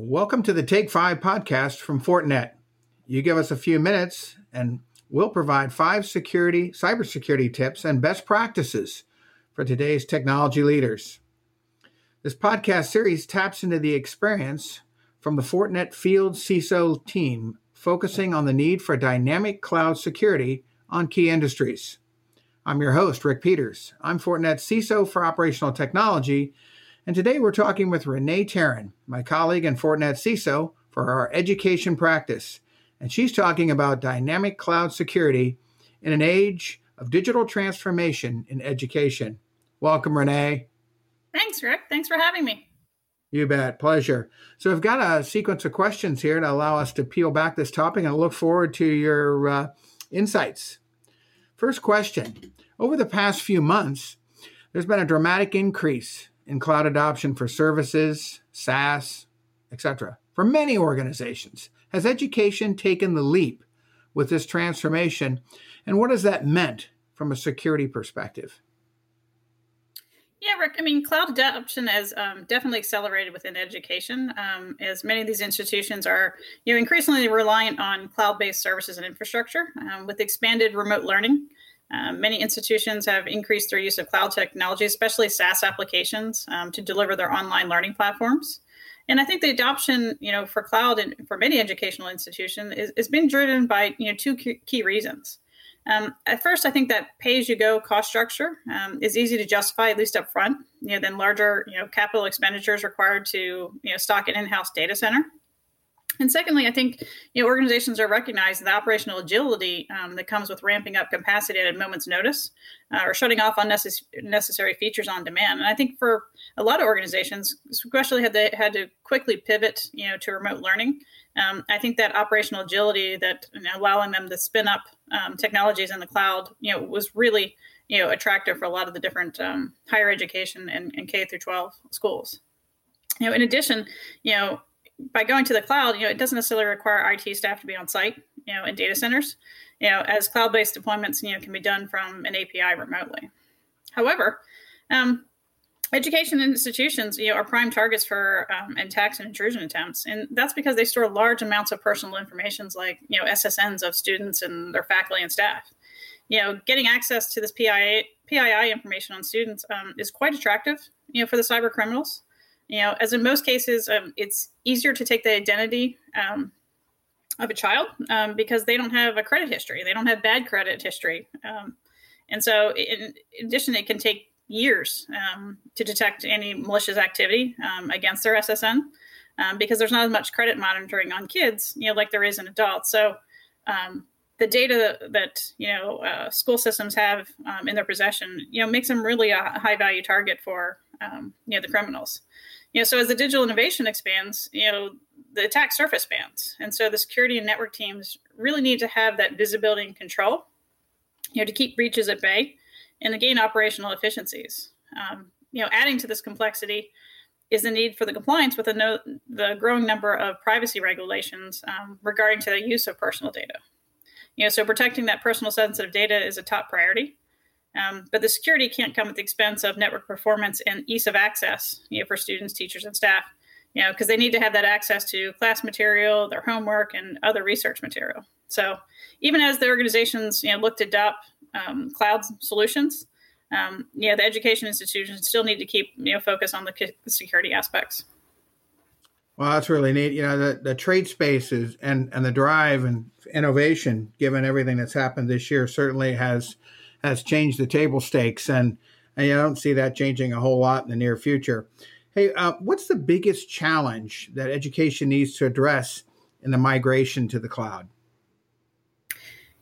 Welcome to the Take Five podcast from Fortinet. You give us a few minutes and we'll provide five security, cybersecurity tips and best practices for today's technology leaders. This podcast series taps into the experience from the Fortinet Field CISO team, focusing on the need for dynamic cloud security on key industries. I'm your host, Rick Peters. I'm Fortinet CISO for Operational Technology, and today we're talking with Renee Tarrant, my colleague in Fortinet CISO for our education practice. And she's talking about dynamic cloud security in an age of digital transformation in education. Welcome, Renee. Thanks, Rick. Thanks for having me. You bet. Pleasure. So, I've got a sequence of questions here to allow us to peel back this topic and I look forward to your uh, insights. First question Over the past few months, there's been a dramatic increase in cloud adoption for services, SaaS, etc. For many organizations, has education taken the leap with this transformation, and what has that meant from a security perspective? Yeah, Rick. I mean, cloud adoption has um, definitely accelerated within education, um, as many of these institutions are, you know, increasingly reliant on cloud-based services and infrastructure. Um, with expanded remote learning, um, many institutions have increased their use of cloud technology, especially SaaS applications, um, to deliver their online learning platforms. And I think the adoption, you know, for cloud and for many educational institutions is, is being driven by, you know, two key reasons. Um, at first, I think that pay-as-you-go cost structure um, is easy to justify, at least up front, you know, than larger, you know, capital expenditures required to, you know, stock an in-house data center. And secondly, I think you know, organizations are recognizing the operational agility um, that comes with ramping up capacity at a moment's notice uh, or shutting off unnecessary features on demand. And I think for a lot of organizations, especially had they had to quickly pivot, you know, to remote learning, um, I think that operational agility that you know, allowing them to spin up um, technologies in the cloud, you know, was really you know attractive for a lot of the different um, higher education and, and K through 12 schools. You know, in addition, you know, by going to the cloud, you know, it doesn't necessarily require IT staff to be on site, you know, in data centers, you know, as cloud-based deployments, you know, can be done from an API remotely. However, um, education institutions, you know, are prime targets for um, attacks and intrusion attempts, and that's because they store large amounts of personal information, like you know, SSNs of students and their faculty and staff. You know, getting access to this PII, PII information on students um, is quite attractive, you know, for the cyber criminals. You know, as in most cases, um, it's easier to take the identity um, of a child um, because they don't have a credit history. They don't have bad credit history. Um, and so, in, addition, it can take years um, to detect any malicious activity um, against their SSN because there's not as much credit monitoring on kids, you know, like there is in adults. So, the data that you know uh, school systems have um, in their possession, you know, makes them really a high value target for um, you know the criminals you know, so as the digital innovation expands, you know, the attack surface expands. And so the security and network teams really need to have that visibility and control, you know, to keep breaches at bay and to gain operational efficiencies. Um, you know, adding to this complexity is the need for the compliance with the, no, the growing number of privacy regulations um, regarding to the use of personal data. You know, so protecting that personal sensitive data is a top priority. Um, but the security can't come at the expense of network performance and ease of access you know, for students, teachers, and staff. You know, because they need to have that access to class material, their homework, and other research material. So even as the organizations you know look to adopt um, cloud solutions, um, the education institutions still need to keep you know focus on the security aspects. Well, that's really neat. You know, the, the trade spaces and, and the drive and innovation, given everything that's happened this year, certainly has has changed the table stakes, and, and I don't see that changing a whole lot in the near future. Hey, uh, what's the biggest challenge that education needs to address in the migration to the cloud?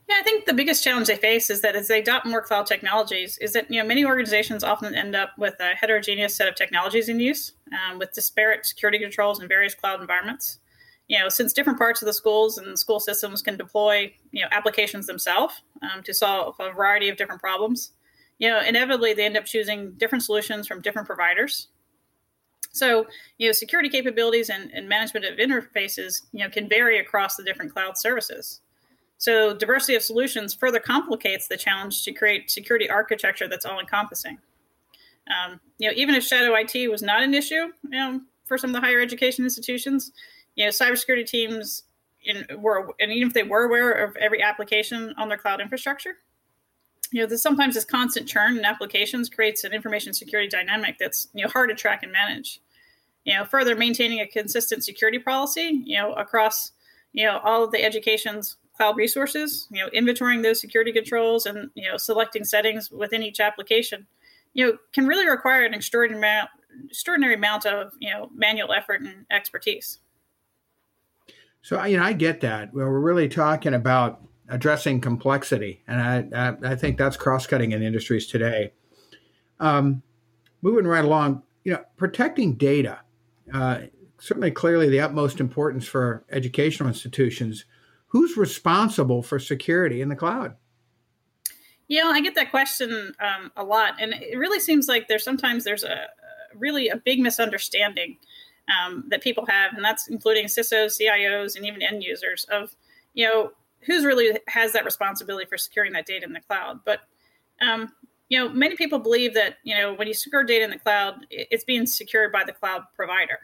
Yeah, I think the biggest challenge they face is that as they adopt more cloud technologies, is that you know many organizations often end up with a heterogeneous set of technologies in use, um, with disparate security controls in various cloud environments you know, since different parts of the schools and school systems can deploy, you know, applications themselves um, to solve a variety of different problems, you know, inevitably they end up choosing different solutions from different providers. So, you know, security capabilities and, and management of interfaces, you know, can vary across the different cloud services. So, diversity of solutions further complicates the challenge to create security architecture that's all encompassing. Um, you know, even if shadow IT was not an issue, you know, for some of the higher education institutions. You know, cybersecurity teams in, were, and even if they were aware of every application on their cloud infrastructure, you know, sometimes this constant churn in applications creates an information security dynamic that's you know hard to track and manage. You know, further maintaining a consistent security policy, you know, across you know all of the education's cloud resources, you know, inventorying those security controls and you know selecting settings within each application, you know, can really require an extraordinary amount, extraordinary amount of you know manual effort and expertise. So you know, I get that. Well, we're really talking about addressing complexity, and I I, I think that's cross cutting in industries today. Um, moving right along, you know, protecting data. Uh, certainly, clearly, the utmost importance for educational institutions. Who's responsible for security in the cloud? Know, I get that question um, a lot, and it really seems like there's sometimes there's a really a big misunderstanding um, that people have, and that's including CISOs, CIOs, and even end users of you know who's really has that responsibility for securing that data in the cloud. But um, you know, many people believe that you know when you secure data in the cloud, it's being secured by the cloud provider.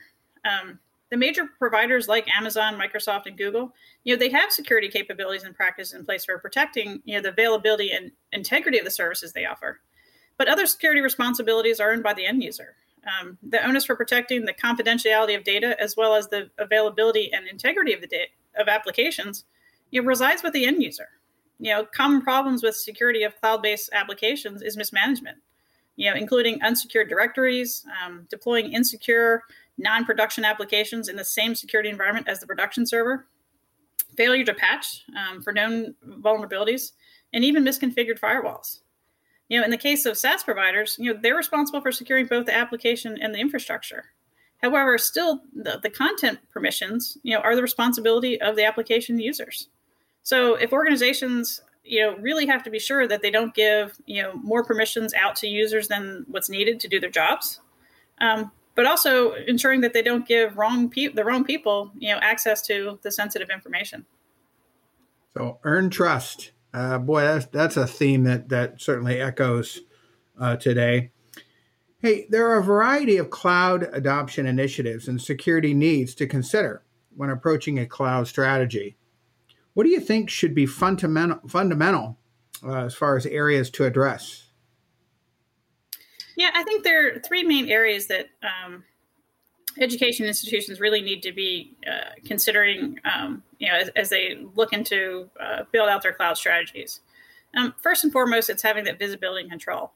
Um, the major providers like Amazon, Microsoft, and Google, you know, they have security capabilities and practices in place for protecting you know the availability and integrity of the services they offer. But other security responsibilities are earned by the end user. Um, the onus for protecting the confidentiality of data as well as the availability and integrity of the data of applications know, resides with the end user. You know, common problems with security of cloud-based applications is mismanagement. You know, including unsecured directories, um, deploying insecure non-production applications in the same security environment as the production server, failure to patch um, for known vulnerabilities, and even misconfigured firewalls. You know, in the case of SaaS providers, you know, they're responsible for securing both the application and the infrastructure. However, still the, the content permissions, you know, are the responsibility of the application users. So if organizations, you know, really have to be sure that they don't give, you know, more permissions out to users than what's needed to do their jobs, um, but also ensuring that they don't give wrong pe- the wrong people, you know, access to the sensitive information. So earn trust. Uh, boy, that's that's a theme that that certainly echoes uh, today. Hey, there are a variety of cloud adoption initiatives and security needs to consider when approaching a cloud strategy. What do you think should be fundamental, fundamental uh, as far as areas to address? Yeah, I think there are three main areas that um, education institutions really need to be uh, considering, um, you know, as, as, they look into uh, build out their cloud strategies. Um, first and foremost, it's having that visibility and control.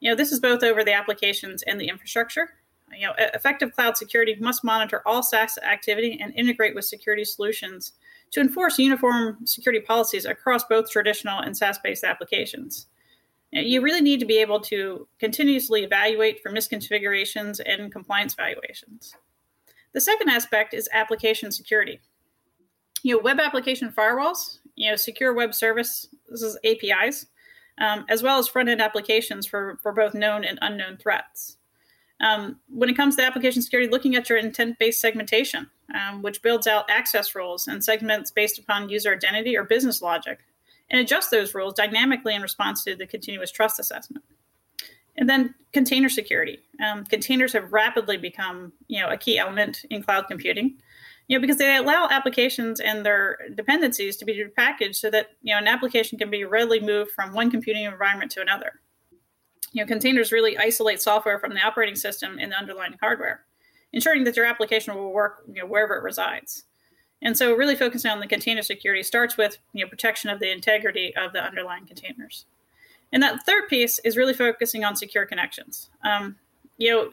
You know, this is both over the applications and the infrastructure. You know, effective cloud security must monitor all SaaS activity and integrate with security solutions to enforce uniform security policies across both traditional and SaaS based applications. You really need to be able to continuously evaluate for misconfigurations and compliance evaluations. The second aspect is application security. You know, web application firewalls, you know, secure web services APIs, um, as well as front end applications for, for both known and unknown threats. Um, when it comes to application security, looking at your intent based segmentation, um, which builds out access rules and segments based upon user identity or business logic, and adjust those rules dynamically in response to the continuous trust assessment. And then container security. Um, containers have rapidly become, you know, a key element in cloud computing, you know, because they allow applications and their dependencies to be packaged so that you know an application can be readily moved from one computing environment to another. You know, containers really isolate software from the operating system and the underlying hardware, ensuring that your application will work you know, wherever it resides. And so, really focusing on the container security starts with you know protection of the integrity of the underlying containers. And that third piece is really focusing on secure connections. Um, you know,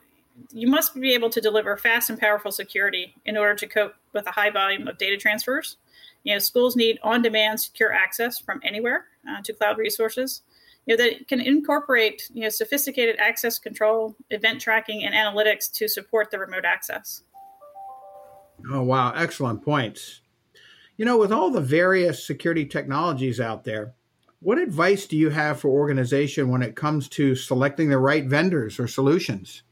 you must be able to deliver fast and powerful security in order to cope with a high volume of data transfers. You know, schools need on-demand secure access from anywhere uh, to cloud resources you know, that can incorporate you know sophisticated access control, event tracking, and analytics to support the remote access. Oh wow, excellent points. You know, with all the various security technologies out there, what advice do you have for organization when it comes to selecting the right vendors or solutions?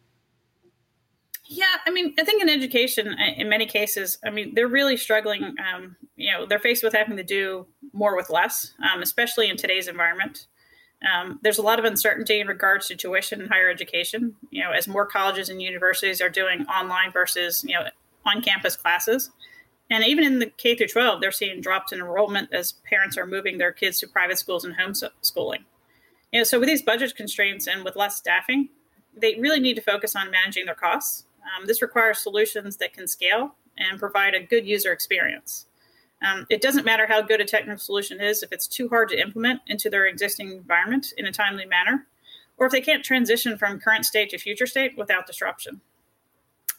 Yeah, I mean, I think in education, in many cases, I mean, they're really struggling. Um, you know, they're faced with having to do more with less, um, especially in today's environment. Um, there's a lot of uncertainty in regards to tuition in higher education. You know, as more colleges and universities are doing online versus you know on-campus classes, and even in the K through 12, they're seeing drops in enrollment as parents are moving their kids to private schools and homeschooling. You know, so with these budget constraints and with less staffing, they really need to focus on managing their costs. Um, this requires solutions that can scale and provide a good user experience. Um, it doesn't matter how good a technical solution is if it's too hard to implement into their existing environment in a timely manner, or if they can't transition from current state to future state without disruption.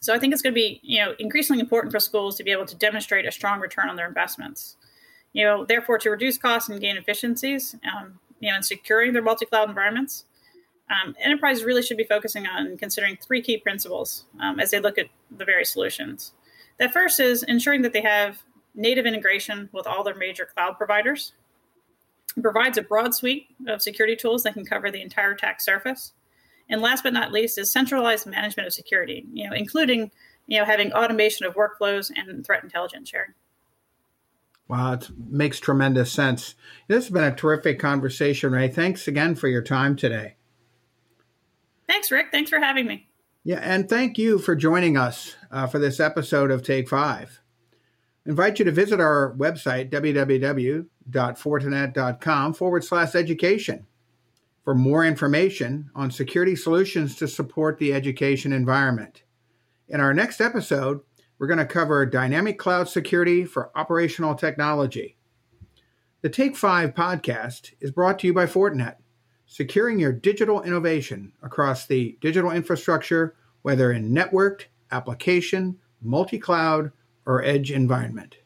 So I think it's going to be, you know, increasingly important for schools to be able to demonstrate a strong return on their investments. You know, therefore, to reduce costs and gain efficiencies, um, you know, in securing their multi-cloud environments, um, enterprises really should be focusing on considering three key principles um, as they look at the various solutions. The first is ensuring that they have native integration with all their major cloud providers. It provides a broad suite of security tools that can cover the entire attack surface. And last but not least is centralized management of security, you know, including you know having automation of workflows and threat intelligence sharing. Wow, it makes tremendous sense. This has been a terrific conversation, Ray. Thanks again for your time today. Thanks, Rick. Thanks for having me. Yeah, and thank you for joining us uh, for this episode of Take Five. I invite you to visit our website, www.fortinet.com forward slash education, for more information on security solutions to support the education environment. In our next episode, we're going to cover dynamic cloud security for operational technology. The Take Five podcast is brought to you by Fortinet securing your digital innovation across the digital infrastructure, whether in networked, application, multi cloud, or edge environment.